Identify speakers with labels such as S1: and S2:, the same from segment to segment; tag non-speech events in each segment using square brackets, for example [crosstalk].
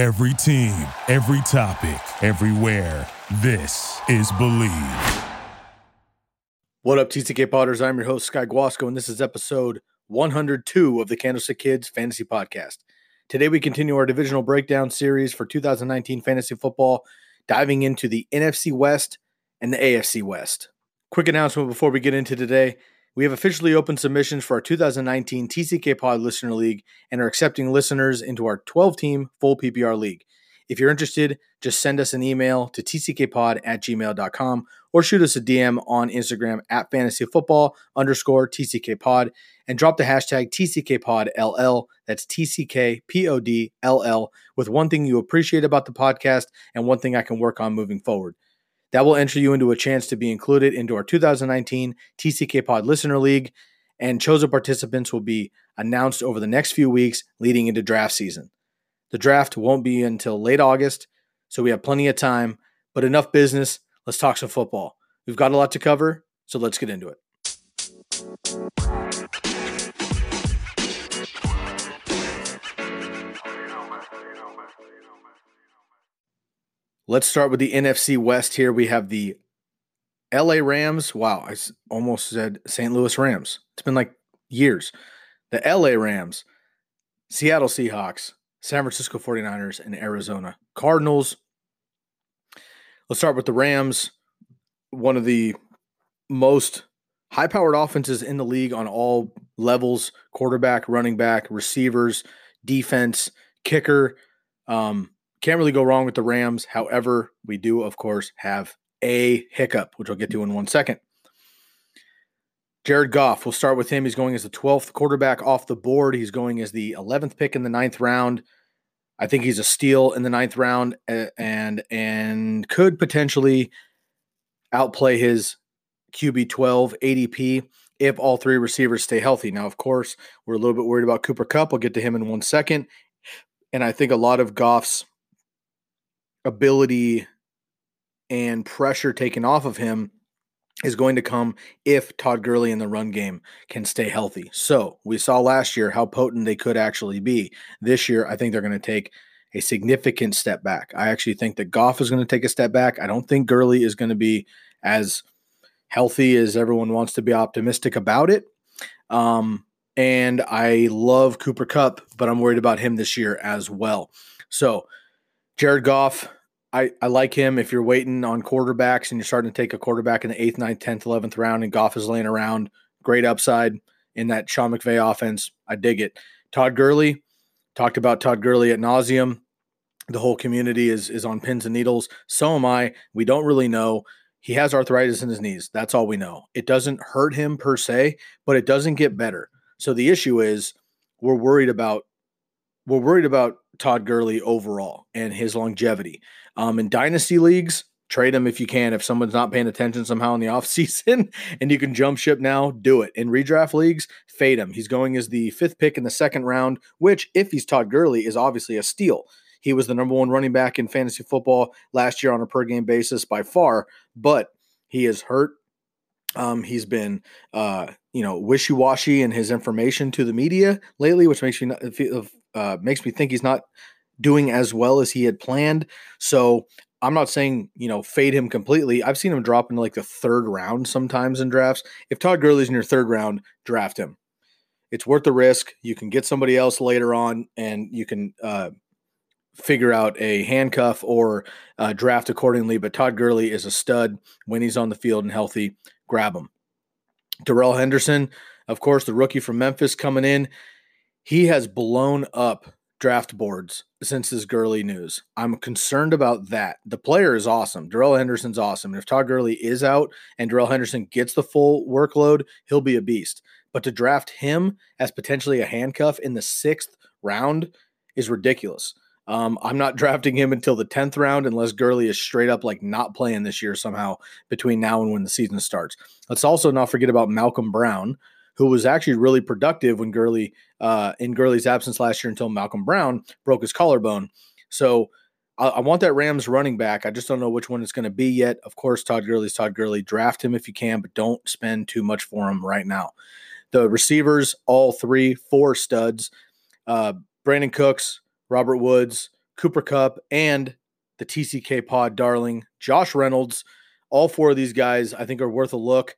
S1: Every team, every topic, everywhere. This is Believe.
S2: What up, TCK Potters? I'm your host, Sky Guasco, and this is episode 102 of the Candlestick Kids Fantasy Podcast. Today, we continue our divisional breakdown series for 2019 fantasy football, diving into the NFC West and the AFC West. Quick announcement before we get into today. We have officially opened submissions for our 2019 TCK Pod Listener League and are accepting listeners into our 12 team full PPR league. If you're interested, just send us an email to tckpod at gmail.com or shoot us a DM on Instagram at fantasyfootball underscore tckpod and drop the hashtag tckpodll. That's TCKPODLL with one thing you appreciate about the podcast and one thing I can work on moving forward. That will enter you into a chance to be included into our 2019 TCK Pod Listener League, and chosen participants will be announced over the next few weeks leading into draft season. The draft won't be until late August, so we have plenty of time, but enough business. Let's talk some football. We've got a lot to cover, so let's get into it. Let's start with the NFC West here. We have the LA Rams. Wow, I almost said St. Louis Rams. It's been like years. The LA Rams, Seattle Seahawks, San Francisco 49ers, and Arizona Cardinals. Let's start with the Rams, one of the most high powered offenses in the league on all levels quarterback, running back, receivers, defense, kicker. Um, can't really go wrong with the Rams. However, we do, of course, have a hiccup, which I'll get to in one second. Jared Goff, we'll start with him. He's going as the 12th quarterback off the board. He's going as the 11th pick in the ninth round. I think he's a steal in the ninth round and and could potentially outplay his QB 12 ADP if all three receivers stay healthy. Now, of course, we're a little bit worried about Cooper Kupp. We'll get to him in one second. And I think a lot of Goff's ability and pressure taken off of him is going to come if Todd Gurley in the run game can stay healthy. So we saw last year how potent they could actually be. This year, I think they're going to take a significant step back. I actually think that Goff is going to take a step back. I don't think Gurley is going to be as healthy as everyone wants to be optimistic about it. Um, and I love Cooper Kupp, but I'm worried about him this year as well. So Jared Goff, I, I like him if you're waiting on quarterbacks and you're starting to take a quarterback in the eighth, ninth, tenth, eleventh round, and Goff is laying around. Great upside in that Sean McVay offense. I dig it. Todd Gurley talked about Todd Gurley at nauseum. The whole community is is on pins and needles. So am I. We don't really know. He has arthritis in his knees. That's all we know. It doesn't hurt him per se, but it doesn't get better. So the issue is we're worried about we're worried about Todd Gurley overall and his longevity. Um, in dynasty leagues, trade him if you can. If someone's not paying attention somehow in the [laughs] offseason and you can jump ship now, do it. In redraft leagues, fade him. He's going as the fifth pick in the second round, which, if he's Todd Gurley, is obviously a steal. He was the number one running back in fantasy football last year on a per game basis by far, but he is hurt. Um, he's been, uh, you know, wishy washy in his information to the media lately, which makes me uh, makes me think he's not doing as well as he had planned. So I'm not saying, you know, fade him completely. I've seen him drop into like the third round sometimes in drafts. If Todd Gurley's in your third round, draft him. It's worth the risk. You can get somebody else later on and you can uh, figure out a handcuff or uh, draft accordingly. But Todd Gurley is a stud when he's on the field and healthy. Grab him. Darrell Henderson, of course, the rookie from Memphis coming in. He has blown up draft boards since this Gurley news. I'm concerned about that. The player is awesome. Darrell Henderson's awesome. And if Todd Gurley is out and Darrell Henderson gets the full workload, he'll be a beast. But to draft him as potentially a handcuff in the sixth round is ridiculous. Um, I'm not [laughs] drafting him until the 10th round unless Gurley is straight up like not playing this year somehow between now and when the season starts. Let's also not forget about Malcolm Brown, who was actually really productive when Gurley uh, in Gurley's absence last year until Malcolm Brown broke his collarbone. So I, I want that Rams running back. I just don't know which one it's going to be yet. Of course, Todd Gurley's Todd Gurley. Draft him if you can, but don't spend too much for him right now. The receivers, all three, four studs. Uh, Brandin Cooks, Robert Woods, Cooper Kupp, and the TCK pod darling, Josh Reynolds. All four of these guys, I think, are worth a look.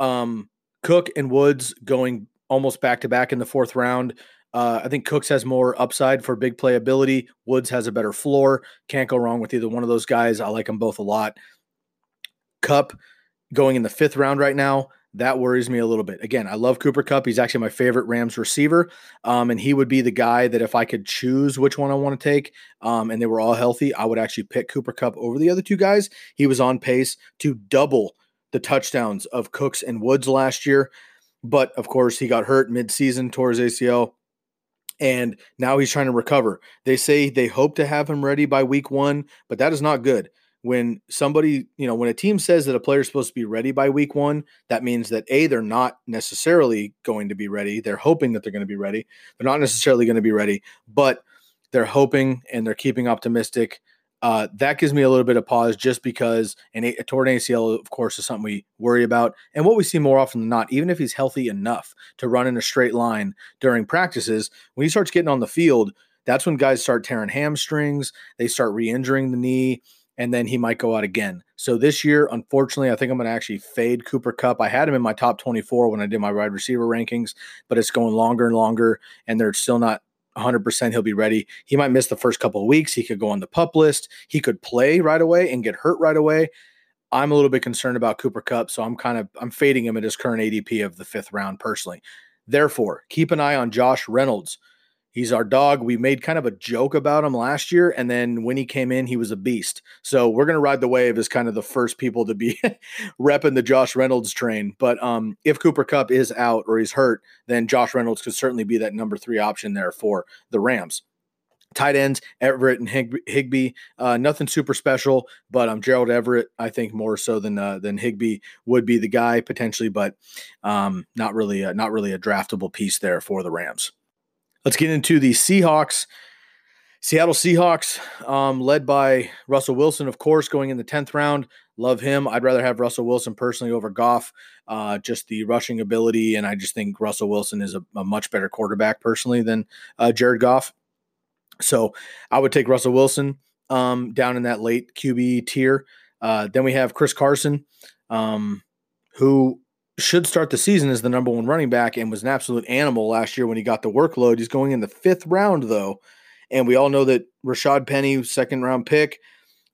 S2: Um, Cook and Woods going almost back to back in the fourth round. Uh, I think Cooks has more upside for big playability. Woods has a better floor. Can't go wrong with either one of those guys. I like them both a lot. Kupp going in the fifth round right now. That worries me a little bit. Again, I love Cooper Kupp. He's actually my favorite Rams receiver. Um, and he would be the guy that if I could choose which one I want to take um, and they were all healthy, I would actually pick Cooper Kupp over the other two guys. He was on pace to double the touchdowns of Cooks and Woods last year. But of course, he got hurt midseason, his ACL and now he's trying to recover. They say they hope to have him ready by week one, but that is not good. When somebody, you know, when a team says that a player is supposed to be ready by week one, that means that A, they're not necessarily going to be ready. They're hoping that they're going to be ready. They're not necessarily going to be ready, but they're hoping and they're keeping optimistic uh, that gives me a little bit of pause just because an, a torn ACL, of course, is something we worry about. And what we see more often than not, even if he's healthy enough to run in a straight line during practices, when he starts getting on the field, that's when guys start tearing hamstrings, they start re injuring the knee, and then he might go out again. So this year, unfortunately, I think I'm going to actually fade Cooper Kupp. I had him in my top 24 when I did my wide receiver rankings, but it's going longer and longer, and they're still not 100% he'll be ready. He might miss the first couple of weeks. He could go on the pup list. He could play right away and get hurt right away. I'm a little bit concerned about Cooper Kupp, so I'm kind of I'm fading him at his current ADP of the fifth round personally. Therefore, keep an eye on Josh Reynolds. He's our dog. We made kind of a joke about him last year. And then when he came in, he was a beast. So we're going to ride the wave as kind of the first people to be [laughs] repping the Josh Reynolds train. But um, if Cooper Kupp is out or he's hurt, then Josh Reynolds could certainly be that number three option there for the Rams. Tight ends, Everett and Higbee, uh, nothing super special, but um, Gerald Everett, I think more so than uh, than Higbee would be the guy potentially, but um, not really, a, not really a draftable piece there for the Rams. Let's get into the Seahawks. Seattle Seahawks, um, led by Russell Wilson, of course, going in the 10th round. Love him. I'd rather have Russell Wilson personally over Goff, uh, just the rushing ability. And I just think Russell Wilson is a, a much better quarterback personally than uh, Jared Goff. So I would take Russell Wilson um, down in that late QB tier. Uh, then we have Chris Carson, um, who should start the season as the number one running back and was an absolute animal last year when he got the workload. He's going in the fifth round, though. And we all know that Rashad Penny, second round pick,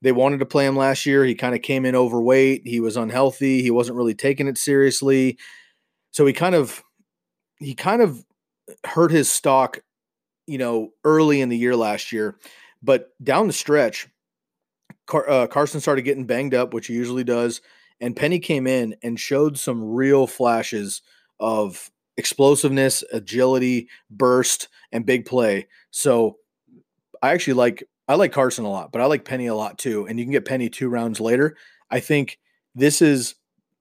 S2: they wanted to play him last year. He kind of came in overweight. He was unhealthy. He wasn't really taking it seriously. So he kind of he kind of hurt his stock, you know, early in the year last year. But down the stretch, Car- uh, Carson started getting banged up, which he usually does. And Penny came in and showed some real flashes of explosiveness, agility, burst, and big play. So I actually like I like Carson a lot, but I like Penny a lot too. And you can get Penny two rounds later. I think this is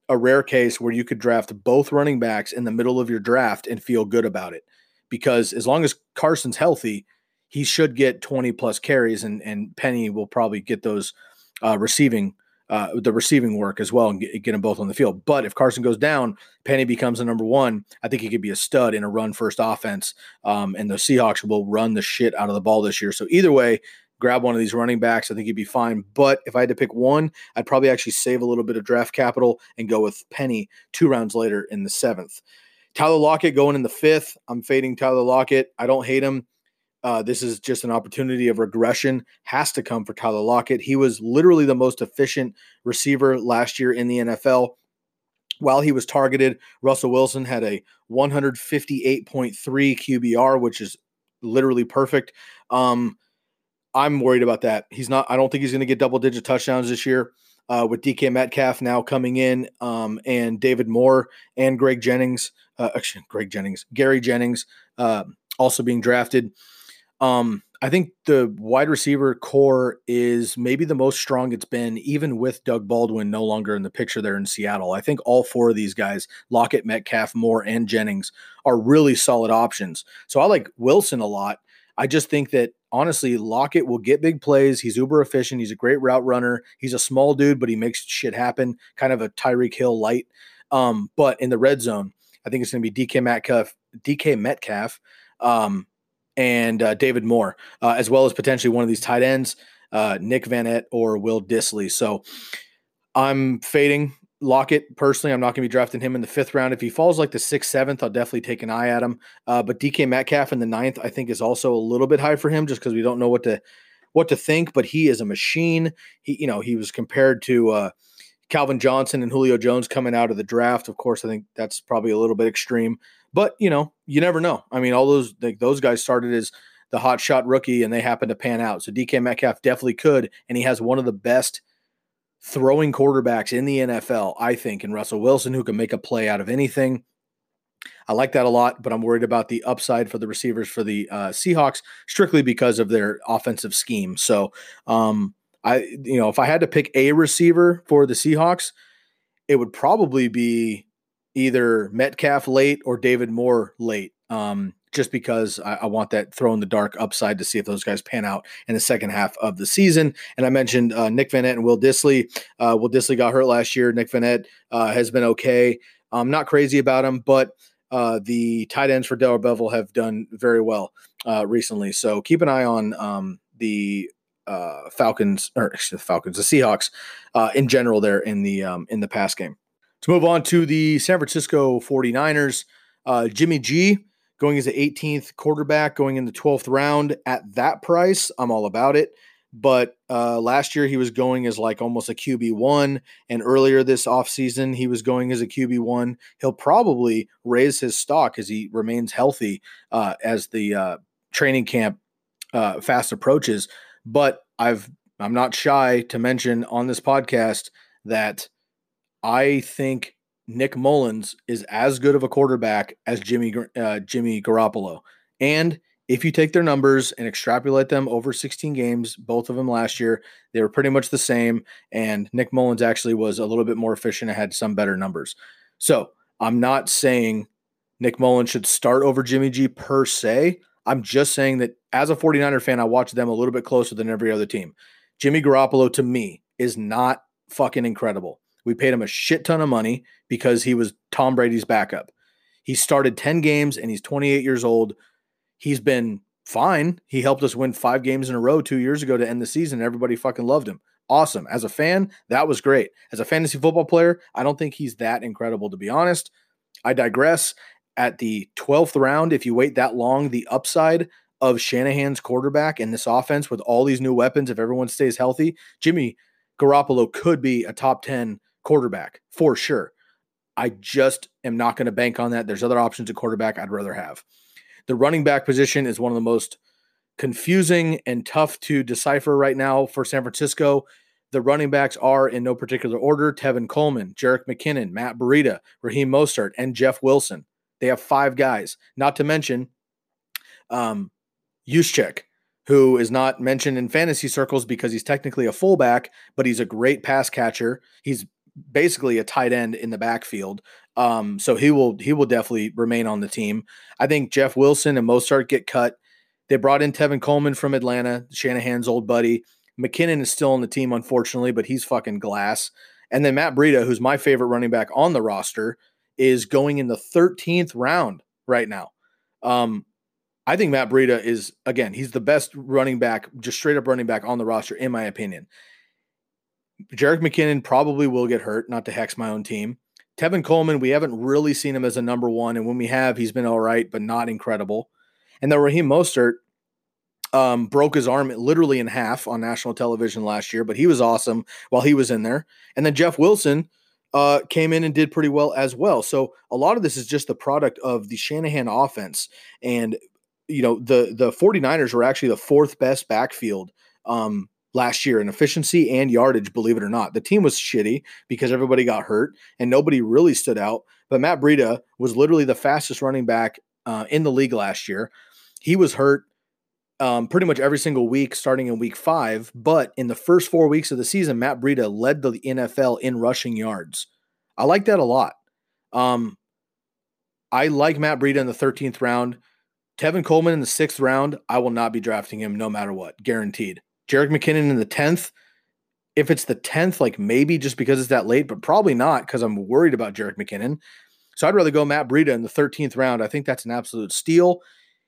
S2: a rare case where you could draft both running backs in the middle of your draft and feel good about it. Because as long as Carson's healthy, he should get 20 plus carries and and Penny will probably get those uh, receiving uh, the receiving work as well and get, get, them both on the field. But if Carson goes down, Penny becomes the number one. I think he could be a stud in a run first offense. Um, and the Seahawks will run the shit out of the ball this year. So either way, grab one of these running backs. I think he'd be fine. But if I had to pick one, I'd probably actually save a little bit of draft capital and go with Penny two rounds later in the seventh. Tyler Lockett going in the fifth. I'm fading Tyler Lockett. I don't hate him. Uh, this is just an opportunity of regression has to come for Tyler Lockett. He was literally the most efficient receiver last year in the NFL. While he was targeted, Russell Wilson had a 158.3 QBR, which is literally perfect. Um, I'm worried about that. He's not. I don't think he's going to get double digit touchdowns this year. Uh, with DK Metcalf now coming in, um, and David Moore and Greg Jennings, uh, actually Greg Jennings, Gary Jennings, uh, also being drafted. Um, I think the wide receiver corps is maybe the most strong it's been, even with Doug Baldwin no longer in the picture there in Seattle. I think all four of these guys, Lockett, Metcalf, Moore, and Jennings, are really solid options. So I like Wilson a lot. I just think that honestly, Lockett will get big plays. He's uber efficient. He's a great route runner. He's a small dude, but he makes shit happen, kind of a Tyreek Hill light. Um, but in the red zone, I think it's going to be DK Metcalf, DK Metcalf, um, and uh, David Moore, uh, as well as potentially one of these tight ends, uh, Nick Vannett or Will Dissly. So I'm fading Lockett personally. I'm not going to be drafting him in the fifth round. If he falls like the sixth, seventh, I'll definitely take an eye at him. Uh, but DK Metcalf in the ninth, I think, is also a little bit high for him, just because we don't know what to what to think. But he is a machine. He, you know, he was compared to uh, Calvin Johnson and Julio Jones coming out of the draft. Of course, I think that's probably a little bit extreme. But you know, you never know. I mean, all those like those guys started as the hot shot rookie, and they happened to pan out. So DK Metcalf definitely could, and he has one of the best throwing quarterbacks in the NFL, I think, and Russell Wilson, who can make a play out of anything. I like that a lot, but I'm worried about the upside for the receivers for the uh, Seahawks strictly because of their offensive scheme. So, um, I, you know, if I had to pick a receiver for the Seahawks, it would probably be either Metcalf late or David Moore late. Um, just because I, I, want that throw in the dark upside to see if those guys pan out in the second half of the season. And I mentioned uh, Nick Vannett and Will Dissly. Uh, Will Dissly got hurt last year. Nick Vannett uh, has been okay. I'm not crazy about him, but uh, the tight ends for Darrell Bevell have done very well uh, recently. So keep an eye on um, the uh, Falcons or the Falcons, the Seahawks in general there in the um, in the pass game. To move on to the San Francisco 49ers, uh, Jimmy G going as the 18th quarterback, going in the 12th round at that price. I'm all about it. But uh, last year he was going as like almost a QB1. And earlier this offseason, he was going as a QB1. He'll probably raise his stock as he remains healthy uh, as the uh, training camp uh, fast approaches. But I've I'm not shy to mention on this podcast that I think Nick Mullens is as good of a quarterback as Jimmy uh, Jimmy Garoppolo. And if you take their numbers and extrapolate them over 16 games, both of them last year, they were pretty much the same. And Nick Mullens actually was a little bit more efficient and had some better numbers. So I'm not saying Nick Mullens should start over Jimmy G per se. I'm just saying that as a 49er fan, I watch them a little bit closer than every other team. Jimmy Garoppolo to me is not fucking incredible. We paid him a shit ton of money because he was Tom Brady's backup. He started 10 games and he's 28 years old. He's been fine. He helped us win five games in a row two years ago to end the season. Everybody fucking loved him. Awesome. As a fan, that was great. As a fantasy football player, I don't think he's that incredible, to be honest. I digress. At the 12th round, if you wait that long, the upside of Shanahan's quarterback and this offense with all these new weapons, if everyone stays healthy, Jimmy Garoppolo could be a top 10 quarterback for sure. I just am not going to bank on that. There's other options at quarterback I'd rather have. The running back position is one of the most confusing and tough to decipher right now for San Francisco. The running backs are in no particular order Tevin Coleman, Jerick McKinnon, Matt Breida, Raheem Mostert, and Jeff Wilson. They have five guys, not to mention um, Juszczyk, who is not mentioned in fantasy circles because he's technically a fullback, but he's a great pass catcher. He's basically a tight end in the backfield. Um, so he will he will definitely remain on the team. I think Jeff Wilson and Mostert get cut. They brought in Tevin Coleman from Atlanta, Shanahan's old buddy. McKinnon is still on the team, unfortunately, but he's fucking glass. And then Matt Breida, who's my favorite running back on the roster, is going in the 13th round right now. Um, I think Matt Breida is again, he's the best running back, just straight up running back on the roster, in my opinion. Jerick McKinnon probably will get hurt, not to hex my own team. Tevin Coleman, we haven't really seen him as a number one. And when we have, he's been all right, but not incredible. And then Raheem Mostert um, broke his arm literally in half on national television last year, but he was awesome while he was in there. And then Jeff Wilson uh, came in and did pretty well as well. So a lot of this is just the product of the Shanahan offense. And, you know, the, the 49ers were actually the fourth best backfield um, last year in efficiency and yardage, believe it or not. The team was shitty because everybody got hurt and nobody really stood out. But Matt Breida was literally the fastest running back uh, in the league last year. He was hurt um, pretty much every single week starting in week five. But in the first four weeks of the season, Matt Breida led the NFL in rushing yards. I like that a lot. Um, I like Matt Breida in the 13th round. Tevin Coleman in the sixth round, I will not be drafting him no matter what, guaranteed. Jerick McKinnon in the 10th. If it's the 10th, like maybe just because it's that late, but probably not because I'm worried about Jerick McKinnon. So I'd rather go Matt Breida in the 13th round. I think that's an absolute steal.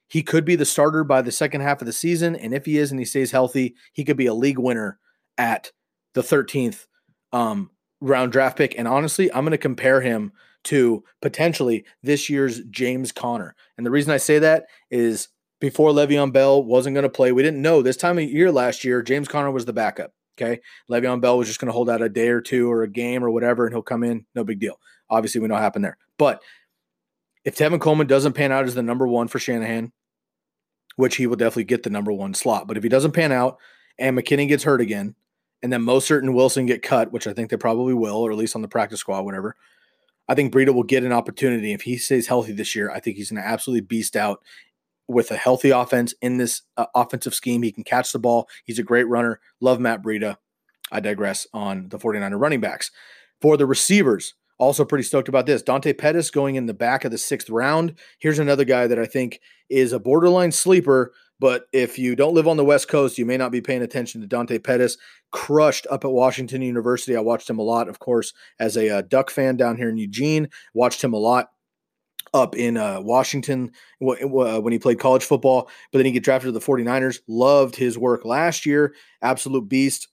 S2: he could be the starter by the second half of the season. And if he is and he stays healthy, he could be a league winner at the 13th um, round draft pick. And honestly, I'm going to compare him to potentially this year's James Conner. And the reason I say that is before Le'Veon Bell wasn't going to play, we didn't know this time of year last year, James Conner was the backup. Okay. Le'Veon Bell was just going to hold out a day or two or a game or whatever, and he'll come in. No big deal. Obviously, we know what happened there. But if Tevin Coleman doesn't pan out as the number one for Shanahan, which he will definitely get the number one slot, but if he doesn't pan out and McKinnon gets hurt again, and then Mostert and Wilson get cut, which I think they probably will, or at least on the practice squad, whatever. I think Breida will get an opportunity. If he stays healthy this year, I think he's going to absolutely beast out with a healthy offense in this uh, offensive scheme. He can catch the ball. He's a great runner. Love Matt Breida. I digress on the 49er running backs. For the receivers, also pretty stoked about this. Dante Pettis going in the back of the sixth round. Here's another guy that I think is a borderline sleeper, but if you don't live on the West Coast, you may not be paying attention to Dante Pettis. Crushed up at Washington University. I watched him a lot, of course, as a uh, Duck fan down here in Eugene. Watched him a lot up in uh, Washington when he played college football, but then he get drafted to the 49ers. Loved his work last year. Absolute beast.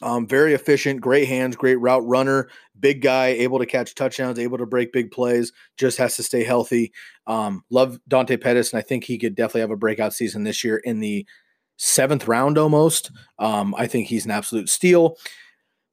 S2: Um, very efficient, great hands, great route runner, big guy, able to catch touchdowns, able to break big plays. Just has to stay healthy. Um, love Dante Pettis, and I think he could definitely have a breakout season this year in the seventh round almost. Um, I think he's an absolute steal.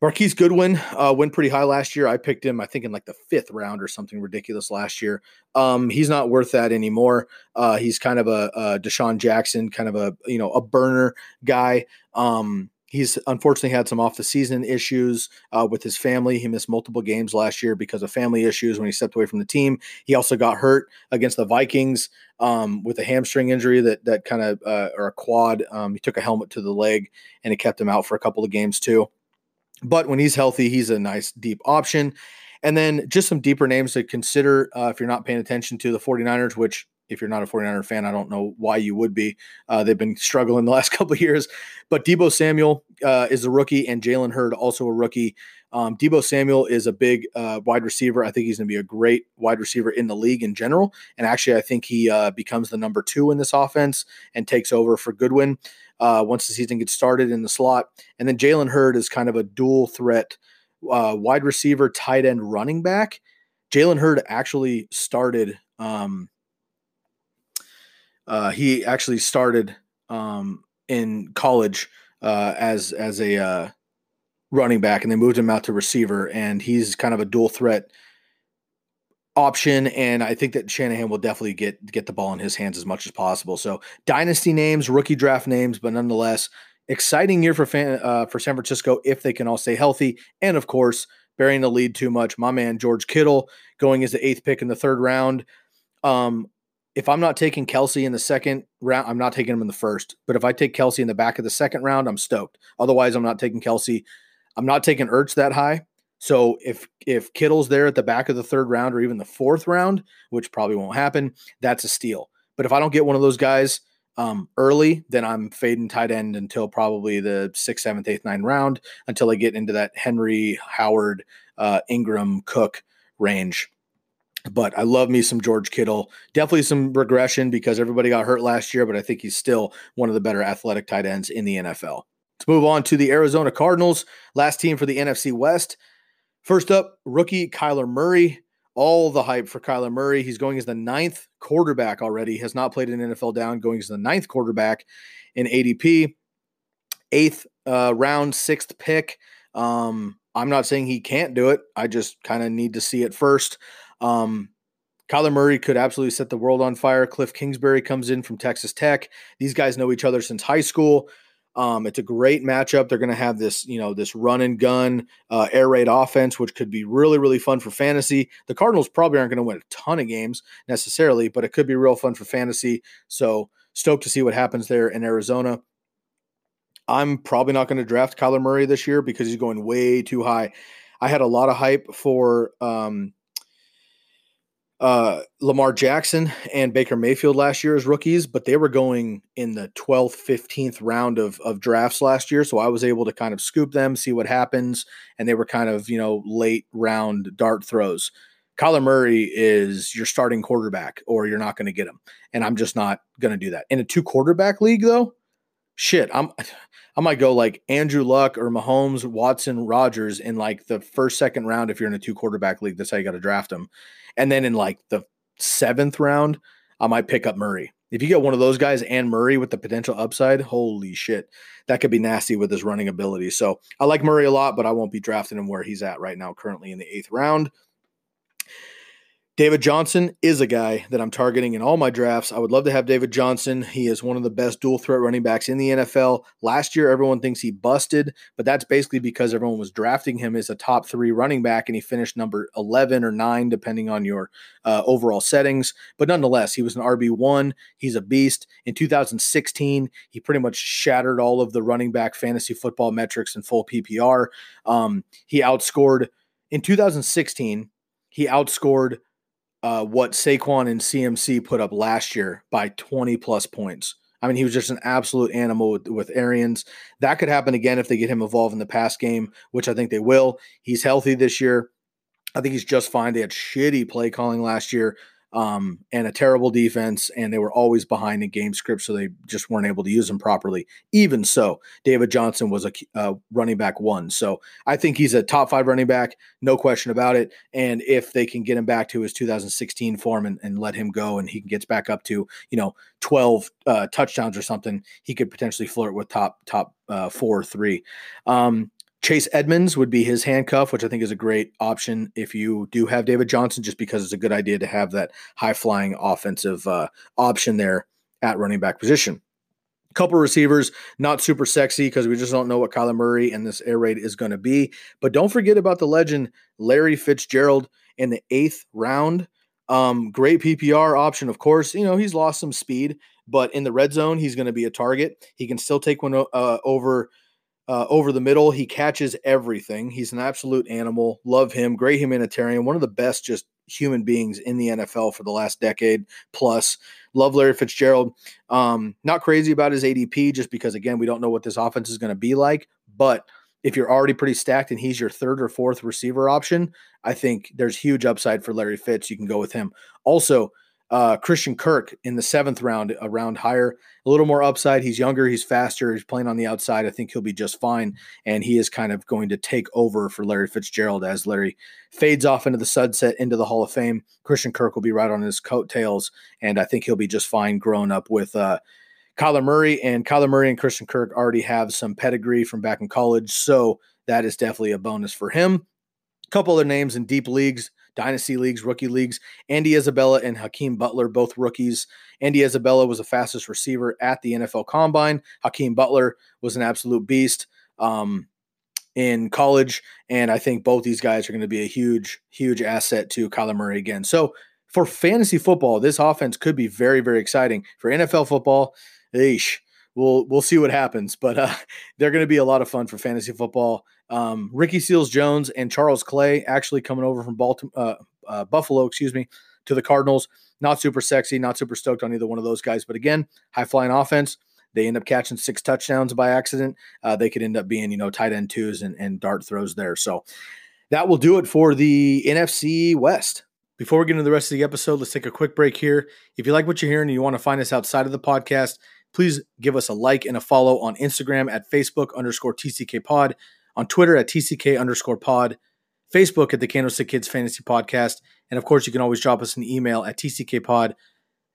S2: Marquise Goodwin uh, went pretty high last year. I picked him, I think, in like the fifth round or something ridiculous last year. Um, he's not worth that anymore. Uh, he's kind of a, a DeSean Jackson, kind of a you know a burner guy. Um, He's unfortunately had some off the season issues uh, with his family. He missed multiple games last year because of family issues when he stepped away from the team. He also got hurt against the Vikings um, with a hamstring injury that that kind of uh, or a quad. Um, he took a helmet to the leg and it kept him out for a couple of games too. But when he's healthy, he's a nice deep option. And then just some deeper names to consider uh, if you're not paying attention to the 49ers, which if you're not a 49er fan, I don't know why you would be. Uh, they've been struggling the [laughs] last couple of years. But Deebo Samuel uh, is a rookie, and Jalen Hurd also a rookie. Um, Deebo Samuel is a big uh, wide receiver. I think he's going to be a great wide receiver in the league in general. And actually, I think he uh, becomes the number two in this offense and takes over for Goodwin uh, once the season gets started in the slot. And then Jalen Hurd is kind of a dual threat uh, wide receiver, tight end, running back. Jalen Hurd actually started. Um, uh, he actually started um, in college uh, as as a uh, running back, and they moved him out to receiver, and he's kind of a dual threat option. And I think that Shanahan will definitely get get the ball in his hands as much as possible. So dynasty names, rookie draft names, but nonetheless, exciting year for fan, uh, for San Francisco if they can all stay healthy, and of course. Burying the lead too much. My man George Kittle going as the eighth pick in the third round. Um, if I'm not taking Kelce in the second round, I'm not taking him in the first. But if I take Kelce in the back of the second round, I'm stoked. Otherwise, I'm not taking Kelce. I'm not taking Ertz that high. So if if Kittle's there at the back of the third round or even the fourth round, which probably won't happen, that's a steal. But if I don't get one of those guys um, early, then I'm fading tight end until probably the sixth, seventh, eighth, ninth round until I get into that Henry, Howard, uh, Ingram, Cook range. But I love me some George Kittle. Definitely some regression because everybody got hurt last year, but I think he's still one of the better athletic tight ends in the NFL. Let's move on to the Arizona Cardinals, last team for the NFC West. First up, rookie Kyler Murray. All the hype for Kyler Murray. He's going as the ninth quarterback already. Has not played an NFL down, going as the ninth quarterback in ADP. Eighth uh, round, sixth pick. Um, I'm not saying he can't do it. I just kind of need to see it first. Um, Kyler Murray could absolutely set the world on fire. Cliff Kingsbury comes in from Texas Tech. These guys know each other since high school. Um, it's a great matchup. They're going to have this, you know, this run and gun uh, air raid offense, which could be really, really fun for fantasy. The Cardinals probably aren't going to win a ton of games necessarily, but it could be real fun for fantasy. So stoked to see what happens there in Arizona. I'm probably not going to draft Kyler Murray this year because he's going way too high. I had a lot of hype for um, uh, Lamar Jackson and Baker Mayfield last year as rookies, but they were going in the 12th, 15th round of, of drafts last year. So I was able to kind of scoop them, see what happens. And they were kind of, you know, late round dart throws. Kyler Murray is your starting quarterback, or you're not going to get him. And I'm just not going to do that. In a two quarterback league, though, shit, I'm [sighs] I might go like Andrew Luck or Mahomes, Watson, Rodgers in like the first, second round if you're in a two quarterback league. That's how you got to draft them. And then in like the seventh round, I might pick up Murray. If you get one of those guys and Murray with the potential upside, holy shit, that could be nasty with his running ability. So I like Murray a lot, but I won't be drafting him where he's at right now, currently in the eighth round. David Johnson is a guy that I'm targeting in all my drafts. I would love to have David Johnson. He is one of the best dual threat running backs in the NFL. Last year, everyone thinks he busted, but that's basically because everyone was drafting him as a top three running back, and he finished number 11 or 9, depending on your uh, overall settings. But nonetheless, he was an RB1. He's a beast. In 2016, he pretty much shattered all of the running back fantasy football metrics in full PPR. Um, he outscored in 2016, he outscored uh, what Saquon and CMC put up last year by 20 plus points. I mean, he was just an absolute animal with, with Arians. That could happen again if they get him involved in the pass game, which I think they will. He's healthy this year. I think he's just fine. They had shitty play calling last year um, and a terrible defense, and they were always behind in game script, so they just weren't able to use him properly. Even so, David Johnson was a uh, running back one, so I think he's a top five running back, no question about it. And if they can get him back to his 2016 form and, and let him go, and he gets back up to you know 12 uh, touchdowns or something, he could potentially flirt with top top uh, four or three. Um, Chase Edmonds would be his handcuff, which I think is a great option if you do have David Johnson, just because it's a good idea to have that high flying offensive uh, option there at running back position. Couple receivers, not super sexy because we just don't know what Kyler Murray and this air raid is going to be. But don't forget about the legend Larry Fitzgerald in the eighth round. Um, great PPR option, of course. You know he's lost some speed, but in the red zone, he's going to be a target. He can still take one uh, over uh, over the middle. He catches everything. He's an absolute animal. Love him. Great humanitarian. One of the best just human beings in the NFL for the last decade plus. Love Larry Fitzgerald. Um, not crazy about his ADP just because, again, we don't know what this offense is going to be like. But if you're already pretty stacked and he's your third or fourth receiver option, I think there's huge upside for Larry Fitz. You can go with him. Also, uh, Christian Kirk in the seventh round, a round higher, a little more upside. He's younger, he's faster, he's playing on the outside. I think he'll be just fine. And he is kind of going to take over for Larry Fitzgerald as Larry fades off into the sunset into the Hall of Fame. Christian Kirk will be right on his coattails, and I think he'll be just fine growing up with uh, Kyler Murray. And Kyler Murray and Christian Kirk already have some pedigree from back in college. So that is definitely a bonus for him. A couple other names in deep leagues dynasty leagues, rookie leagues. Andy Isabella and Hakeem Butler, both rookies. Andy Isabella was the fastest receiver at the NFL Combine. Hakeem Butler was an absolute beast um, in college, and I think both these guys are going to be a huge, huge asset to Kyler Murray again. So for fantasy football, this offense could be very, very exciting. For NFL football, eesh, we'll we'll see what happens. But uh, [laughs] they're going to be a lot of fun for fantasy football. Um, Ricky Seals Jones and Charles Clay actually coming over from Baltimore, uh, uh, Buffalo, excuse me, to the Cardinals. Not super sexy, not super stoked on either one of those guys. But again, high flying offense. They end up catching six touchdowns by accident. Uh, they could end up being, you know, tight end twos and, and dart throws there. So that will do it for the NFC West. Before we get into the rest of the episode, let's take a quick break here. If you like what you're hearing and you want to find us outside of the podcast, please give us a like and a follow on Instagram at Facebook underscore TCK Pod on Twitter at TCK underscore pod, Facebook at the Candlestick Kids Fantasy Podcast, and of course, you can always drop us an email at tckpod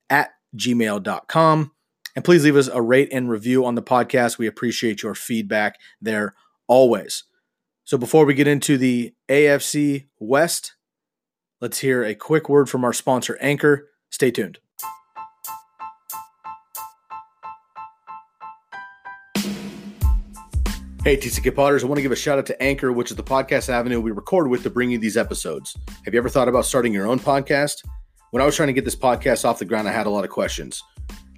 S2: at gmail.com. And please leave us a rate and review on the podcast. We appreciate your feedback there always. So before we get into the AFC West, let's hear a quick word from our sponsor, Anchor. Stay tuned. Hey, TCK Potters, I want to give a shout out to Anchor, which is the podcast avenue we record with to bring you these episodes. Have you ever thought about starting your own podcast? When I was trying to get this podcast off the ground, I had a lot of questions.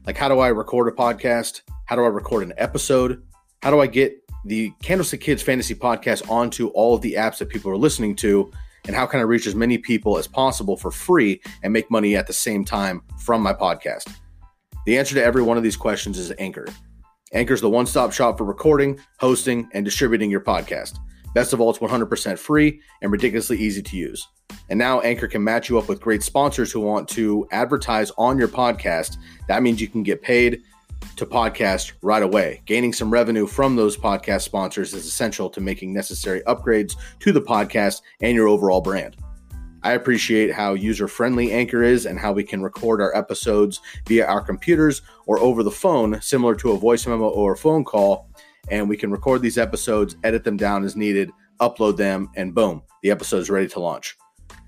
S2: Like, how do I record a podcast? How do I record an episode? How do I get the Candlestick Kids Fantasy Podcast onto all of the apps that people are listening to? And how can I reach as many people as possible for free and make money at the same time from my podcast? The answer to every one of these questions is Anchor. Anchor's the one stop shop for recording, hosting, and distributing your podcast. Best of all, it's 100% free and ridiculously easy to use. And now Anchor can match you up with great sponsors who want to advertise on your podcast. That means you can get paid to podcast right away. Gaining some revenue from those podcast sponsors is essential to making necessary upgrades to the podcast and your overall brand. I appreciate how user friendly Anchor is and how we can record our episodes via our computers or over the phone, similar to a voice memo or a phone call. And we can record these episodes, edit them down as needed, upload them, and boom, the episode is ready to launch.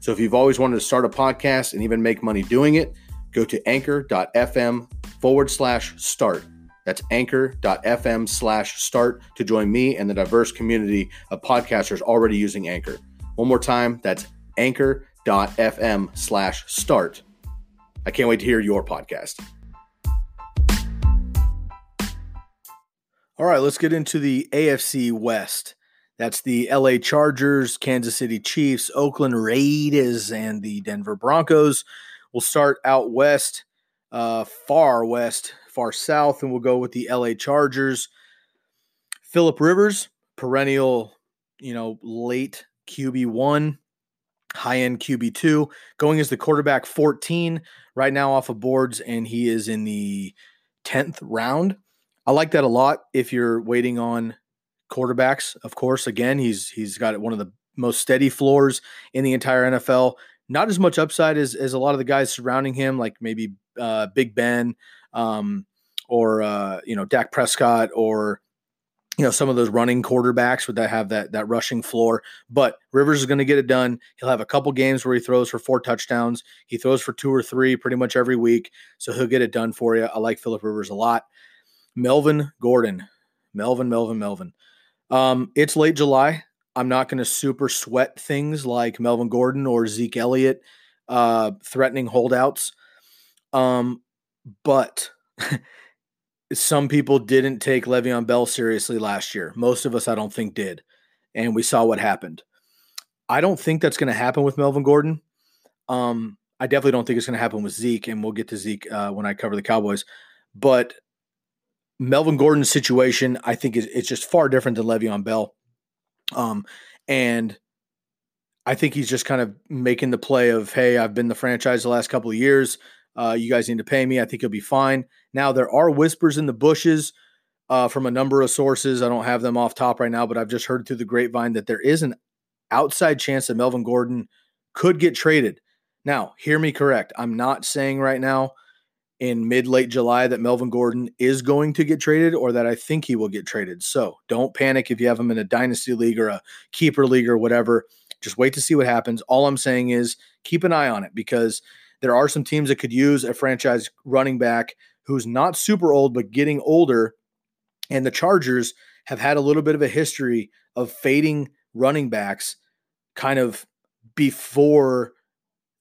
S2: So if you've always wanted to start a podcast and even make money doing it, go to anchor.fm forward slash start. That's anchor.fm slash start to join me and the diverse community of podcasters already using Anchor. One more time, that's anchor.fm slash start. I can't wait to hear your podcast. All right, let's get into the AFC West. That's the LA Chargers, Kansas City Chiefs, Oakland Raiders, and the Denver Broncos. We'll start out west, uh, far west, far south, and we'll go with the LA Chargers. Philip Rivers, perennial, you know, late QB1, high end QB2, going as the quarterback 14 right now off of boards, and he is in the 10th round. I like that a lot if you're waiting on quarterbacks. Of course, again, he's he's got one of the most steady floors in the entire NFL. Not as much upside as as a lot of the guys surrounding him, like maybe uh, Big Ben um, or uh, you know Dak Prescott or you know some of those running quarterbacks would that have that that rushing floor. But Rivers is going to get it done. He'll have a couple games where he throws for four touchdowns. He throws for two or three pretty much every week, so he'll get it done for you. I like Philip Rivers a lot. Melvin Gordon, Melvin, Melvin, Melvin. Um, it's late July. I'm not going to super sweat things like Melvin Gordon or Zeke Elliott uh, threatening holdouts. Um, but [laughs] some people didn't take Le'Veon Bell seriously last year. Most of us, I don't think, did. And we saw what happened. I don't think that's going to happen with Melvin Gordon. Um, I definitely don't think it's going to happen with Zeke, and we'll get to Zeke uh, when I cover the Cowboys. But Melvin Gordon's situation, I think, is it's just far different than Le'Veon Bell. Um, and I think he's just kind of making the play of, hey, I've been the franchise the last couple of years. Uh, you guys need to pay me. I think he'll be fine. Now there are whispers in the bushes uh, from a number of sources. I don't have them off top right now, but I've just heard through the grapevine that there is an outside chance that Melvin Gordon could get traded. Now, hear me correct. I'm not saying right now in mid late July that Melvin Gordon is going to get traded or that I think he will get traded. So don't panic if you have him in a dynasty league or a keeper league or whatever. Just wait to see what happens. All I'm saying is keep an eye on it because there are some teams that could use a franchise running back who's not super old but getting older. And the Chargers have had a little bit of a history of fading running backs kind of before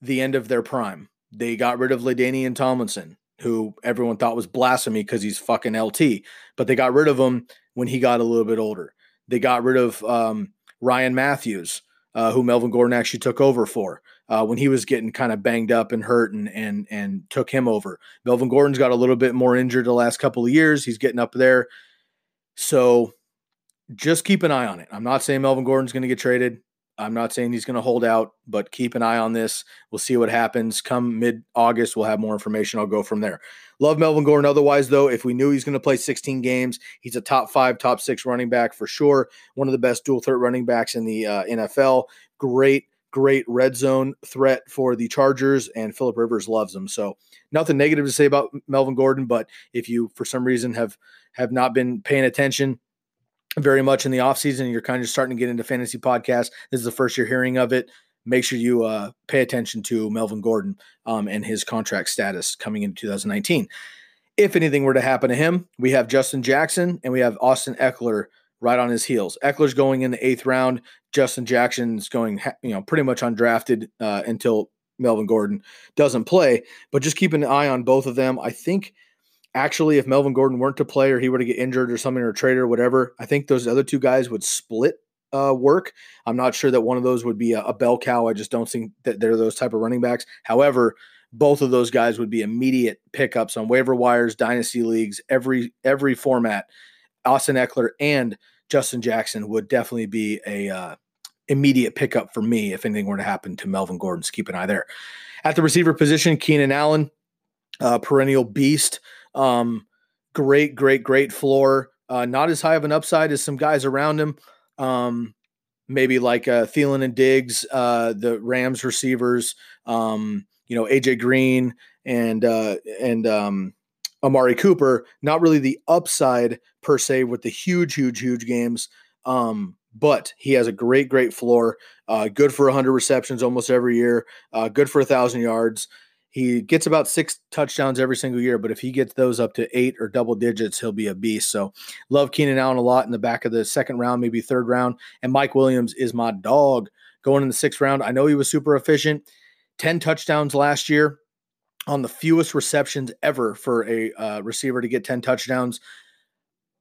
S2: the end of their prime. They got rid of LaDainian Tomlinson who everyone thought was blasphemy because he's fucking LT. But they got rid of him when he got a little bit older. They got rid of um, Ryan Mathews, uh, who Melvin Gordon actually took over for uh, when he was getting kind of banged up and hurt, and and and took him over. Melvin Gordon's got a little bit more injured the last couple of years. He's getting up there, so just keep an eye on it. I'm not saying Melvin Gordon's going to get traded. I'm not saying he's going to hold out, but keep an eye on this. We'll see what happens. Come mid August, we'll have more information. I'll go from there. Love Melvin Gordon. Otherwise, though, if we knew he's going to play 16 games, he's a top five, top six running back for sure. One of the best dual threat running backs in the uh, NFL. Great, great red zone threat for the Chargers, and Philip Rivers loves him. So nothing negative to say about Melvin Gordon, but if you for some reason have have not been paying attention, very much in the offseason. You're kind of starting to get into fantasy podcasts. This is the first you're hearing of it. Make sure you uh, pay attention to Melvin Gordon um, and his contract status coming into 2019. If anything were to happen to him, we have Justin Jackson and we have Austin Ekeler right on his heels. Ekeler's going in the eighth round. Justin Jackson's going, you know, pretty much undrafted uh, until Melvin Gordon doesn't play. But just keep an eye on both of them. I think actually, if Melvin Gordon weren't to play or he were to get injured or something or trade or whatever, I think those other two guys would split uh, work. I'm not sure that one of those would be a, a, bell cow. I just don't think that they're those type of running backs. However, both of those guys would be immediate pickups on waiver wires, dynasty leagues, every every format. Austin Ekeler and Justin Jackson would definitely be a uh, immediate pickup for me if anything were to happen to Melvin Gordon. So keep an eye there. At the receiver position, Keenan Allen, uh, perennial beast. Um, great, great, great floor. Uh, not as high of an upside as some guys around him. Um, maybe like uh, Thielen and Diggs, uh, the Rams receivers. Um, you know, AJ Green and uh, and um, Amari Cooper. Not really the upside per se with the huge, huge, huge games. Um, but he has a great, great floor. Uh, good for 100 receptions almost every year. Uh, good for a thousand yards. He gets about six touchdowns every single year, but if he gets those up to eight or double digits, he'll be a beast. So, love Keenan Allen a lot in the back of the second round, maybe third round. And Mike Williams is my dog going in the sixth round. I know he was super efficient. 10 touchdowns last year on the fewest receptions ever for a uh, receiver to get 10 touchdowns.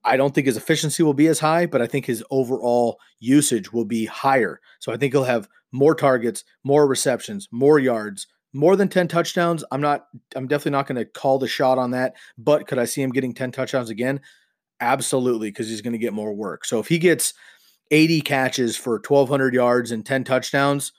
S2: I don't think his efficiency will be as high, but I think his overall usage will be higher. So I think he'll have more targets, more receptions, more yards, more than 10 touchdowns. I'm not, I'm definitely not going to call the shot on that, but could I see him getting 10 touchdowns again? Absolutely, because he's going to get more work. So if he gets 80 catches for 1,200 yards and 10 touchdowns,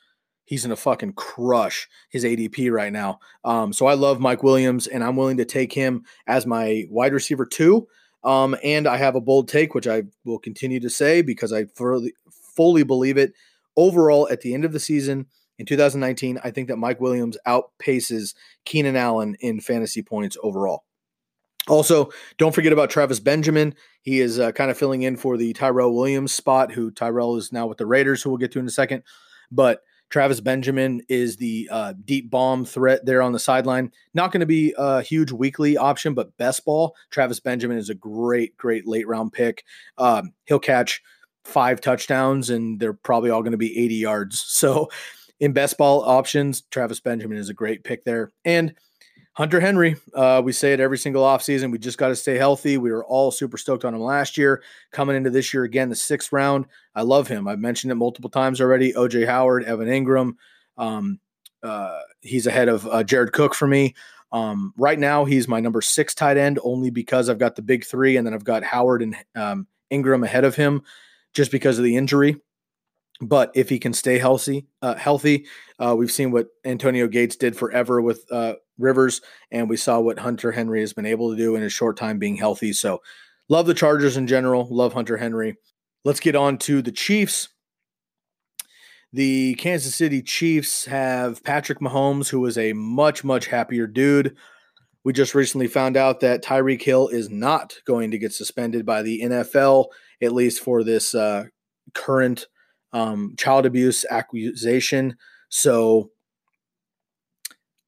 S2: he's going to fucking crush his ADP right now. Um, so I love Mike Williams, and I'm willing to take him as my wide receiver two. Um, and I have a bold take, which I will continue to say because I fully, fully believe it. Overall, at the end of the season in 2019, I think that Mike Williams outpaces Keenan Allen in fantasy points overall. Also, don't forget about Travis Benjamin. He is uh, kind of filling in for the Tyrell Williams spot, who Tyrell is now with the Raiders, who we'll get to in a second. But Travis Benjamin is the uh, deep bomb threat there on the sideline. Not going to be a huge weekly option, but best ball, Travis Benjamin is a great, great late round pick. Um, he'll catch five touchdowns and they're probably all going to be 80 yards. [laughs] So, in best ball options, Travis Benjamin is a great pick there. And Hunter Henry, uh, we say it every single offseason. We just got to stay healthy. We were all super stoked on him last year. Coming into this year again, the sixth round. I love him. I've mentioned it multiple times already. OJ Howard, Evan Engram. Um, uh, he's ahead of uh, Jared Cook for me. Um, right now, he's my number six tight end only because I've got the big three, and then I've got Howard and um, Engram ahead of him just because of the injury. But if he can stay healthy, uh, healthy, uh, we've seen what Antonio Gates did forever with uh, Rivers, and we saw what Hunter Henry has been able to do in a short time being healthy. So, love the Chargers in general. Love Hunter Henry. Let's get on to the Chiefs. The Kansas City Chiefs have Patrick Mahomes, who is a much, much happier dude. We just recently found out that Tyreek Hill is not going to get suspended by the NFL, at least for this uh, current um, child abuse accusation. So,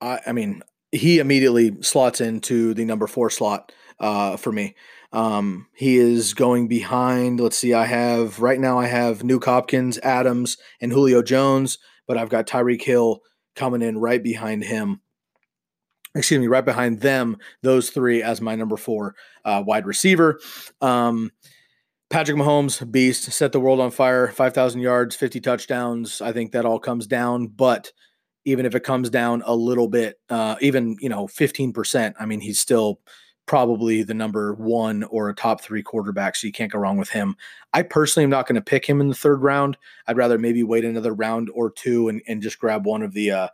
S2: I, I mean, he immediately slots into the number four slot uh, for me. Um, he is going behind. Let's see. I have right now. I have Nuk Hopkins, Adams, and Julio Jones, but I've got Tyreek Hill coming in right behind him. Excuse me, right behind them. Those three as my number four uh, wide receiver. Um, Patrick Mahomes, beast, set the world on fire. Five thousand yards, fifty touchdowns. I think that all comes down, but even if it comes down a little bit, uh, even you know, fifteen percent. I mean, he's still probably the number one or a top three quarterback, so you can't go wrong with him. I personally am not going to pick him in the third round. I'd rather maybe wait another round or two and, and just grab one of the uh,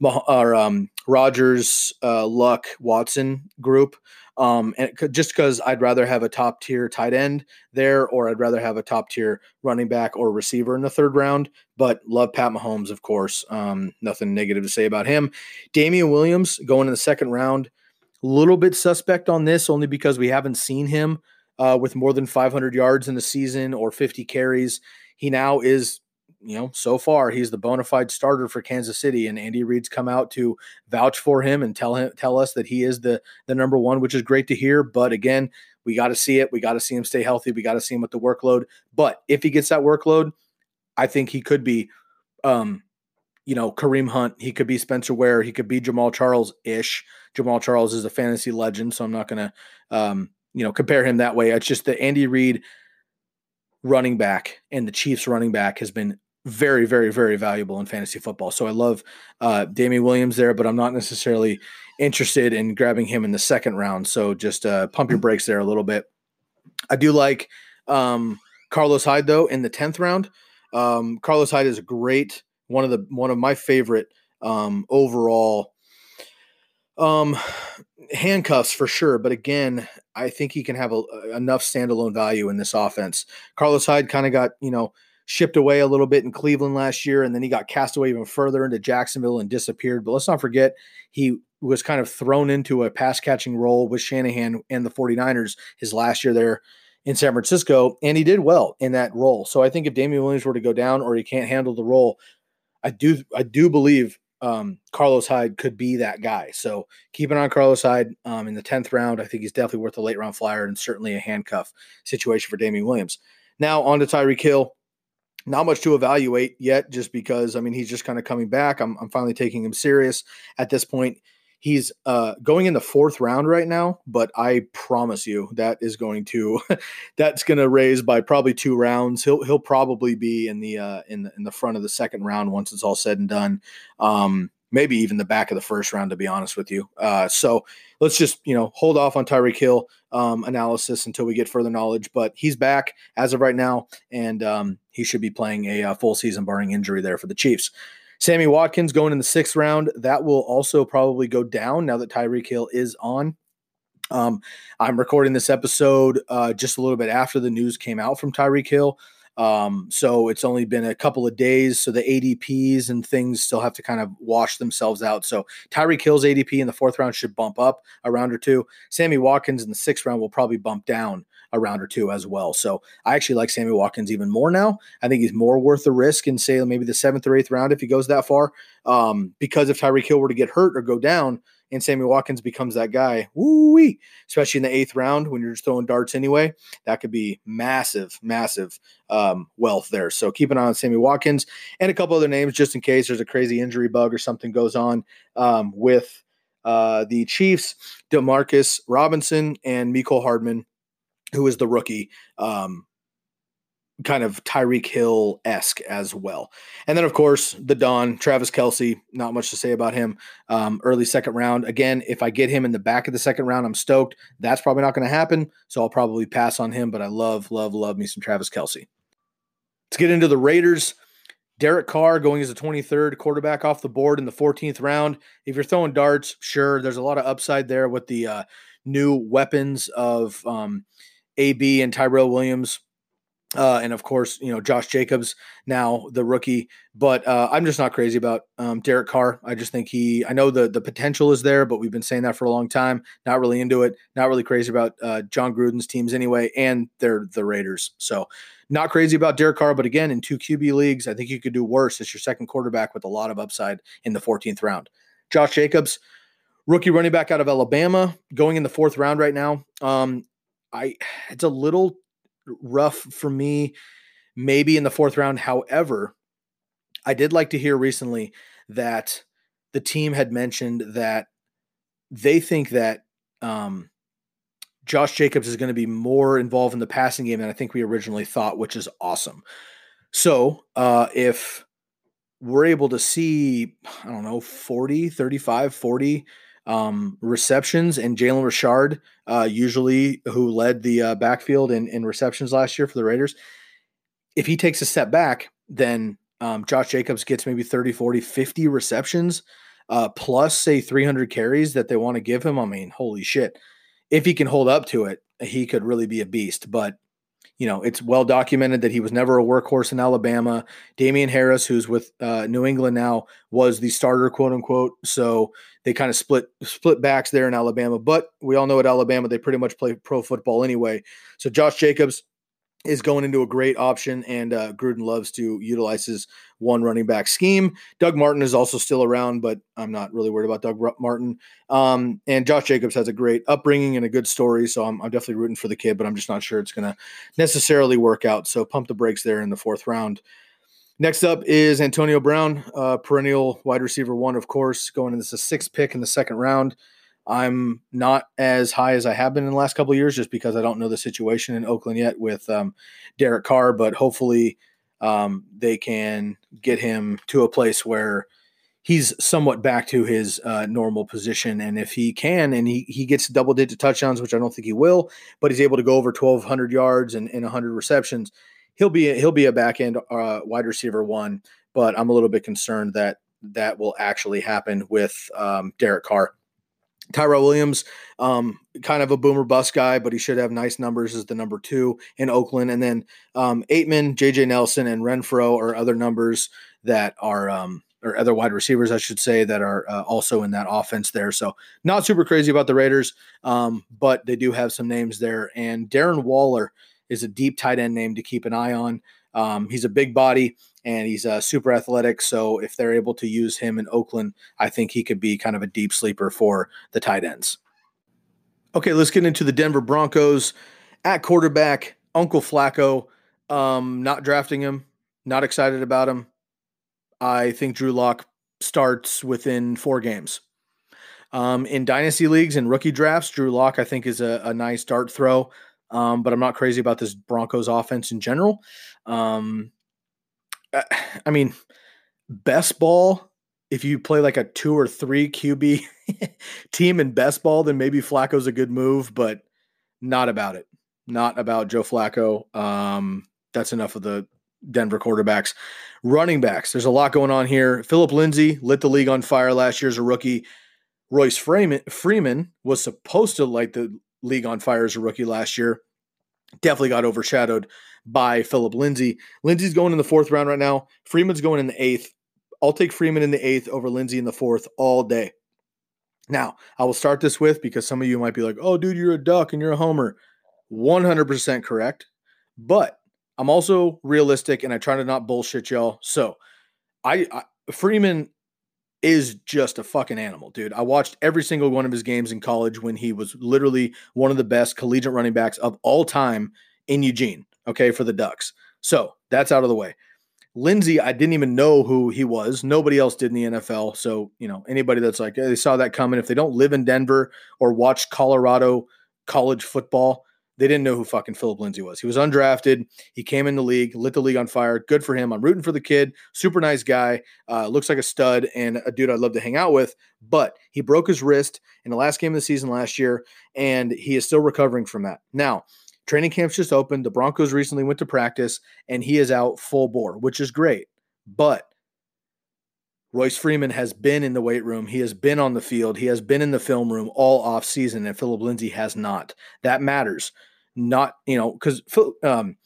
S2: or um, Rodgers, uh, Luck, Watson group. Um, and just because I'd rather have a top tier tight end there, or I'd rather have a top tier running back or receiver in the third round. But love Pat Mahomes, of course. Um, nothing negative to say about him. Damien Williams going in the second round. Little bit suspect on this, only because we haven't seen him uh, with more than 500 yards in the season or 50 carries. He now is you know, so far he's the bona fide starter for Kansas City, and Andy Reid's come out to vouch for him and tell him tell us that he is the the number one, which is great to hear. But again, we got to see it. We got to see him stay healthy. We got to see him with the workload. But if he gets that workload, I think he could be, um, you know, Kareem Hunt. He could be Spencer Ware. He could be Jamaal Charles ish. Jamaal Charles is a fantasy legend, so I'm not going to, um, you know, compare him that way. It's just that Andy Reid running back and the Chiefs running back has been very, very, very valuable in fantasy football. So I love uh, Damien Williams there, but I'm not necessarily interested in grabbing him in the second round. So just uh, pump your brakes there a little bit. I do like um, Carlos Hyde though in the tenth round. Um, Carlos Hyde is a great one of the one of my favorite um, overall um, handcuffs for sure. But again, I think he can have a, enough standalone value in this offense. Carlos Hyde kind of got you know shipped away a little bit in Cleveland last year, and then he got cast away even further into Jacksonville and disappeared. But let's not forget, he was kind of thrown into a pass catching role with Shanahan and the 49ers his last year there in San Francisco, and he did well in that role. So I think if Damien Williams were to go down or he can't handle the role, I do I do believe um, Carlos Hyde could be that guy. So keep an eye on Carlos Hyde um, in the 10th round. I think he's definitely worth a late round flyer and certainly a handcuff situation for Damien Williams. Now on to Tyreek Hill not much to evaluate yet, just because I mean he's just kind of coming back. I'm, I'm finally taking him serious at this point. He's uh, going in the fourth round right now, but I promise you that is going to [laughs] that's going to raise by probably two rounds. He'll he'll probably be in the uh, in the in the front of the second round once it's all said and done. Um, maybe even the back of the first round, to be honest with you. Uh, so let's just you know hold off on Tyreek Hill um, analysis until we get further knowledge. But he's back as of right now, and um, he should be playing a, a, uh, full season barring injury there for the Chiefs. Sammy Watkins going in the sixth round. That will also probably go down now that Tyreek Hill is on. Um, I'm recording this episode uh, just a little bit after the news came out from Tyreek Hill. Um, so it's only been a couple of days. So the ADPs and things still have to kind of wash themselves out. So Tyreek Hill's ADP in the fourth round should bump up a round or two. Sammy Watkins in the sixth round will probably bump down a round or two as well. So I actually like Sammy Watkins even more now. I think he's more worth the risk in say maybe the seventh or eighth round if he goes that far. Um, because if Tyreek Hill were to get hurt or go down, and Sammy Watkins becomes that guy, woo especially in the eighth round when you're just throwing darts anyway. That could be massive, massive um, wealth there. So keep an eye on Sammy Watkins and a couple other names just in case there's a crazy injury bug or something goes on um, with uh, the Chiefs, Demarcus Robinson and Mecole Hardman, who is the rookie. Um, kind of Tyreek Hill esque as well. And then, of course, the Don, Travis Kelce, not much to say about him. Um, early second round. Again, if I get him in the back of the second round, I'm stoked. That's probably not going to happen. So I'll probably pass on him, but I love, love, love me some Travis Kelce. Let's get into the Raiders. Derek Carr going as a 23rd quarterback off the board in the 14th round. If you're throwing darts, sure, there's a lot of upside there with the uh, new weapons of um, AB and Tyrell Williams uh, and of course, you know Josh Jacobs now the rookie, but uh, I'm just not crazy about um, Derek Carr. I just think he. I know the the potential is there, but we've been saying that for a long time. Not really into it. Not really crazy about uh, Jon Gruden's teams anyway, and they're the Raiders. So not crazy about Derek Carr, but again, in two QB leagues, I think you could do worse. It's your second quarterback with a lot of upside in the 14th round. Josh Jacobs, rookie running back out of Alabama, going in the fourth round right now. Um, I it's a little rough for me, maybe in the fourth round. However, I did like to hear recently that the team had mentioned that they think that um, Josh Jacobs is going to be more involved in the passing game than I think we originally thought, which is awesome. So uh, if we're able to see, I don't know, 40, 35, 40 um, receptions, and Jalen Richard, uh, usually who led the uh, backfield in, in receptions last year for the Raiders. If he takes a step back, then um, Josh Jacobs gets maybe 30, 40, 50 receptions, uh, plus say 300 carries that they want to give him. I mean, holy shit. If he can hold up to it, he could really be a beast. But you know, it's well documented that he was never a workhorse in Alabama. Damien Harris, who's with uh, New England now, was the starter, quote unquote. So they kind of split split backs there in Alabama. But we all know at Alabama they pretty much play pro football anyway. So Josh Jacobs is going into a great option, and uh, Gruden loves to utilize his one running back scheme. Doug Martin is also still around, but I'm not really worried about Doug Martin. Um, and Josh Jacobs has a great upbringing and a good story, so I'm, I'm definitely rooting for the kid, but I'm just not sure it's going to necessarily work out. So pump the brakes there in the fourth round. Next up is Antonio Brown, uh, perennial wide receiver one, of course, going in this a sixth pick in the second round. I'm not as high as I have been in the last couple of years, just because I don't know the situation in Oakland yet with um, Derek Carr. But hopefully, um, they can get him to a place where he's somewhat back to his uh, normal position. And if he can, and he he gets double digit touchdowns, which I don't think he will, but he's able to go over 1,200 yards and, and 100 receptions. he'll be he'll be a back end uh, wide receiver one, but I'm a little bit concerned that that will actually happen with um, Derek Carr. Tyrell Williams, um, kind of a boomer bust guy, but he should have nice numbers as the number two in Oakland. And then um, Ateman, JJ Nelson, and Renfrow are other numbers that are, um, or other wide receivers, I should say, that are uh, also in that offense there. So not super crazy about the Raiders, um, but they do have some names there. And Darren Waller is a deep tight end name to keep an eye on. Um, he's a big body and he's uh, super athletic. So if they're able to use him in Oakland, I think he could be kind of a deep sleeper for the tight ends. Okay, let's get into the Denver Broncos at quarterback. Uncle Flacco, um, not drafting him, not excited about him. I think Drew Lock starts within four games. Um, in dynasty leagues and rookie drafts, Drew Lock I think is a, a nice dart throw. Um, but I'm not crazy about this Broncos offense in general. Um, I mean, best ball, if you play like a two or three QB [laughs] team in best ball, then maybe Flacco's a good move, but not about it. Not about Joe Flacco. Um, that's enough of the Denver quarterbacks. Running backs, there's a lot going on here. Phillip Lindsay lit the league on fire last year as a rookie. Royce Freeman, Freeman was supposed to light the league on fire as a rookie last year. Definitely got overshadowed by Phillip Lindsay. Lindsay's going in the fourth round right now. Freeman's going in the eighth. I'll take Freeman in the eighth over Lindsay in the fourth all day. Now, I will start this with because some of you might be like, oh, dude, you're a duck and you're a homer. 100% correct. But I'm also realistic and I try to not bullshit y'all. So I, I Freeman is just a fucking animal, dude. I watched every single one of his games in college when he was literally one of the best collegiate running backs of all time in Eugene, okay, for the Ducks. So that's out of the way. Lindsay, I didn't even know who he was. Nobody else did in the NFL. So, you know, anybody that's like, they saw that coming, if they don't live in Denver or watch Colorado college football, they didn't know who fucking Phillip Lindsay was. He was undrafted. He came in the league, lit the league on fire. Good for him. I'm rooting for the kid. Super nice guy. Uh, looks like a stud and a dude I'd love to hang out with. But he broke his wrist in the last game of the season last year, and he is still recovering from that. Now, training camp's just opened. The Broncos recently went to practice, and he is out full bore, which is great. But Royce Freeman has been in the weight room. He has been on the field. He has been in the film room all off season, and Phillip Lindsay has not. That matters. Not, you know, because um,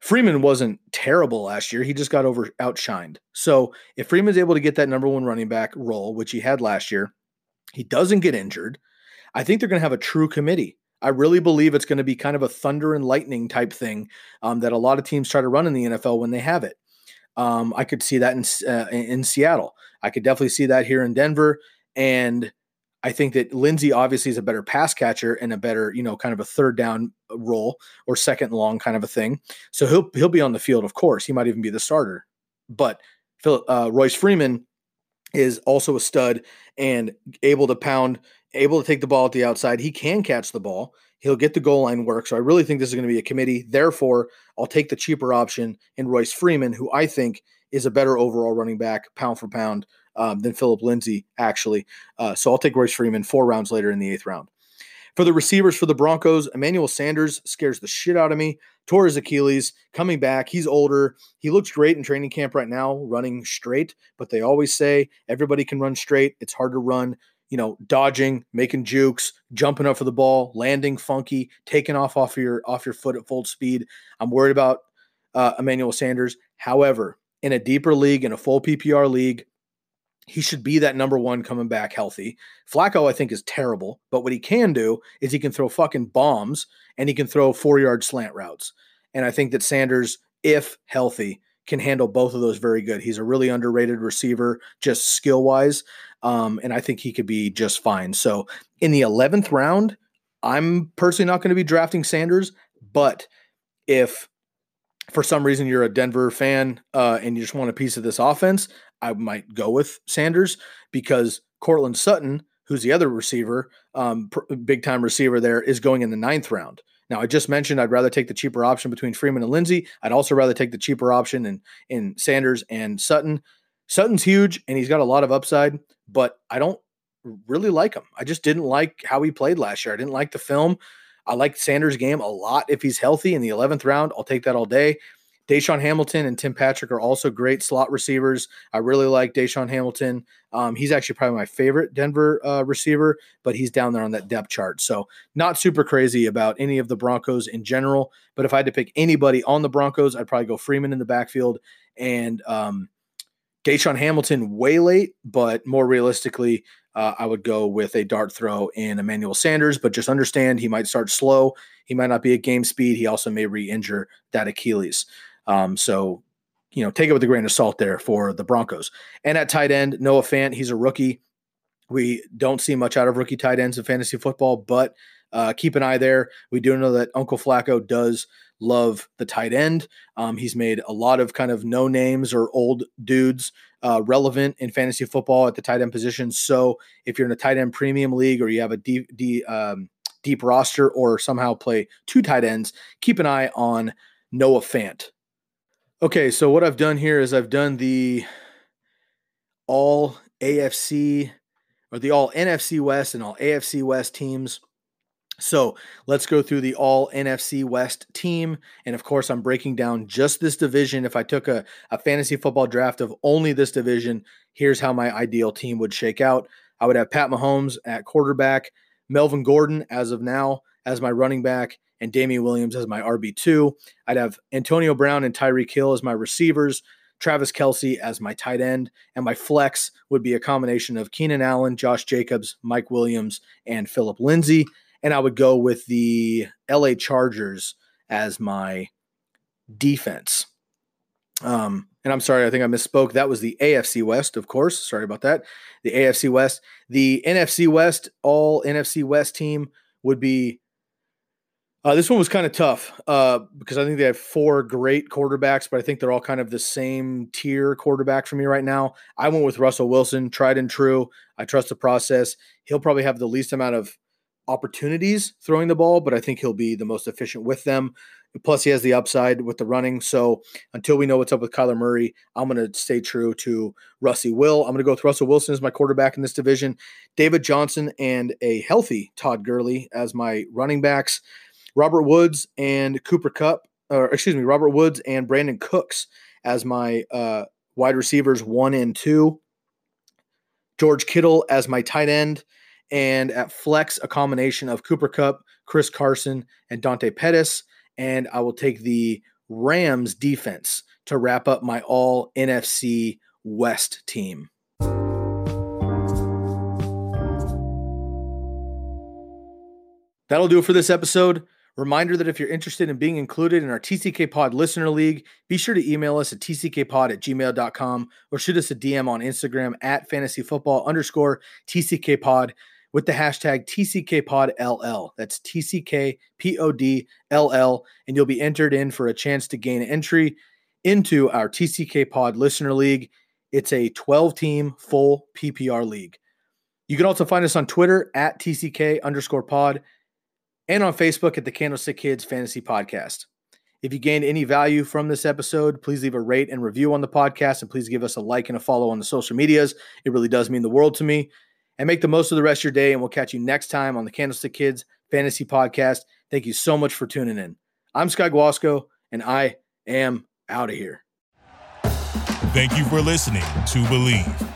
S2: Freeman wasn't terrible last year. He just got over outshined. So if Freeman's able to get that number one running back role, which he had last year, he doesn't get injured. I think they're going to have a true committee. I really believe it's going to be kind of a thunder and lightning type thing um, that a lot of teams try to run in the NFL when they have it. Um, I could see that in uh, in Seattle. I could definitely see that here in Denver. And I think that Lindsay obviously is a better pass catcher and a better, you know, kind of a third down role or second long kind of a thing. So he'll he'll be on the field, of course. He might even be the starter. But Phil, uh, Royce Freeman is also a stud and able to pound, able to take the ball at the outside. He can catch the ball. He'll get the goal line work. So I really think this is going to be a committee. Therefore, I'll take the cheaper option in Royce Freeman, who I think is a better overall running back, pound for pound, um, than Phillip Lindsay, actually. Uh, so I'll take Royce Freeman four rounds later in the eighth round. For the receivers for the Broncos, Emmanuel Sanders scares the shit out of me. Tore his Achilles, coming back. He's older. He looks great in training camp right now, running straight. But they always say everybody can run straight. It's hard to run, you know, dodging, making jukes, jumping up for the ball, landing funky, taking off off your off your foot at full speed. I'm worried about uh, Emmanuel Sanders. However, in a deeper league, in a full PPR league, he should be that number one coming back healthy. Flacco, I think, is terrible, but what he can do is he can throw fucking bombs and he can throw four yard slant routes. And I think that Sanders, if healthy, can handle both of those very good. He's a really underrated receiver, just skill wise. Um, and I think he could be just fine. So in the 11th round, I'm personally not going to be drafting Sanders, but if for some reason you're a Denver fan uh, and you just want a piece of this offense, I might go with Sanders because Courtland Sutton, who's the other receiver, um, pr- big time receiver there, is going in the ninth round. Now, I just mentioned I'd rather take the cheaper option between Freeman and Lindsay. I'd also rather take the cheaper option in, in Sanders and Sutton. Sutton's huge and he's got a lot of upside, but I don't really like him. I just didn't like how he played last year. I didn't like the film. I like Sanders' game a lot if he's healthy in the 11th round. I'll take that all day. DaeSean Hamilton and Tim Patrick are also great slot receivers. I really like DaeSean Hamilton. Um, he's actually probably my favorite Denver uh, receiver, but he's down there on that depth chart. So, not super crazy about any of the Broncos in general. But if I had to pick anybody on the Broncos, I'd probably go Freeman in the backfield and um, DaeSean Hamilton way late, but more realistically, uh, I would go with a dart throw in Emmanuel Sanders, but just understand he might start slow. He might not be at game speed. He also may re injure that Achilles. Um, so, you know, take it with a grain of salt there for the Broncos. And at tight end, Noah Fant, he's a rookie. We don't see much out of rookie tight ends in fantasy football, but uh, keep an eye there. We do know that Uncle Flacco does love the tight end. Um, he's made a lot of kind of no names or old dudes uh, relevant in fantasy football at the tight end position. So if you're in a tight end premium league or you have a deep, deep, um, deep roster or somehow play two tight ends, keep an eye on Noah Fant. Okay, so what I've done here is I've done the all AFC or the all NFC West and all AFC West teams so let's go through the all NFC West team. And of course, I'm breaking down just this division. If I took a, a fantasy football draft of only this division, here's how my ideal team would shake out. I would have Pat Mahomes at quarterback, Melvin Gordon as of now as my running back, and Damien Williams as my RB2. I'd have Antonio Brown and Tyreek Hill as my receivers, Travis Kelce as my tight end, and my flex would be a combination of Keenan Allen, Josh Jacobs, Mike Williams, and Phillip Lindsay and I would go with the LA Chargers as my defense. Um, and I'm sorry, I think I misspoke. That was the AFC West, of course. Sorry about that. The AFC West. The NFC West, all NFC West team would be. Uh, this one was kind of tough uh, because I think they have four great quarterbacks, but I think they're all kind of the same tier quarterback for me right now. I went with Russell Wilson, tried and true. I trust the process. He'll probably have the least amount of opportunities throwing the ball, but I think he'll be the most efficient with them. Plus, he has the upside with the running. So until we know what's up with Kyler Murray, I'm going to stay true to Russie Will. I'm going to go with Russell Wilson as my quarterback in this division, David Johnson and a healthy Todd Gurley as my running backs, Robert Woods and Cooper Kupp, or excuse me, Robert Woods and Brandin Cooks as my uh, wide receivers one and two, George Kittle as my tight end and at flex, a combination of Cooper Kupp, Chris Carson, and Dante Pettis. And I will take the Rams defense to wrap up my all NFC West team. That'll do it for this episode. Reminder that if you're interested in being included in our TCK Pod Listener League, be sure to email us at tckpod at gmail.com or shoot us a DM on Instagram at fantasyfootball underscore tckpod with the hashtag TCKPodLL. That's TCKPODLL. And you'll be entered in for a chance to gain entry into our TCK Pod Listener League. It's a 12 team full PPR league. You can also find us on Twitter at TCK underscore pod and on Facebook at the Candlestick Kids Fantasy Podcast. If you gained any value from this episode, please leave a rate and review on the podcast and please give us a like and a follow on the social medias. It really does mean the world to me and make the most of the rest of your day. And we'll catch you next time on the Candlestick Kids Fantasy Podcast. Thank you so much for tuning in. I'm Sky Guasco, and I am out of here.
S1: Thank you for listening to Bleav.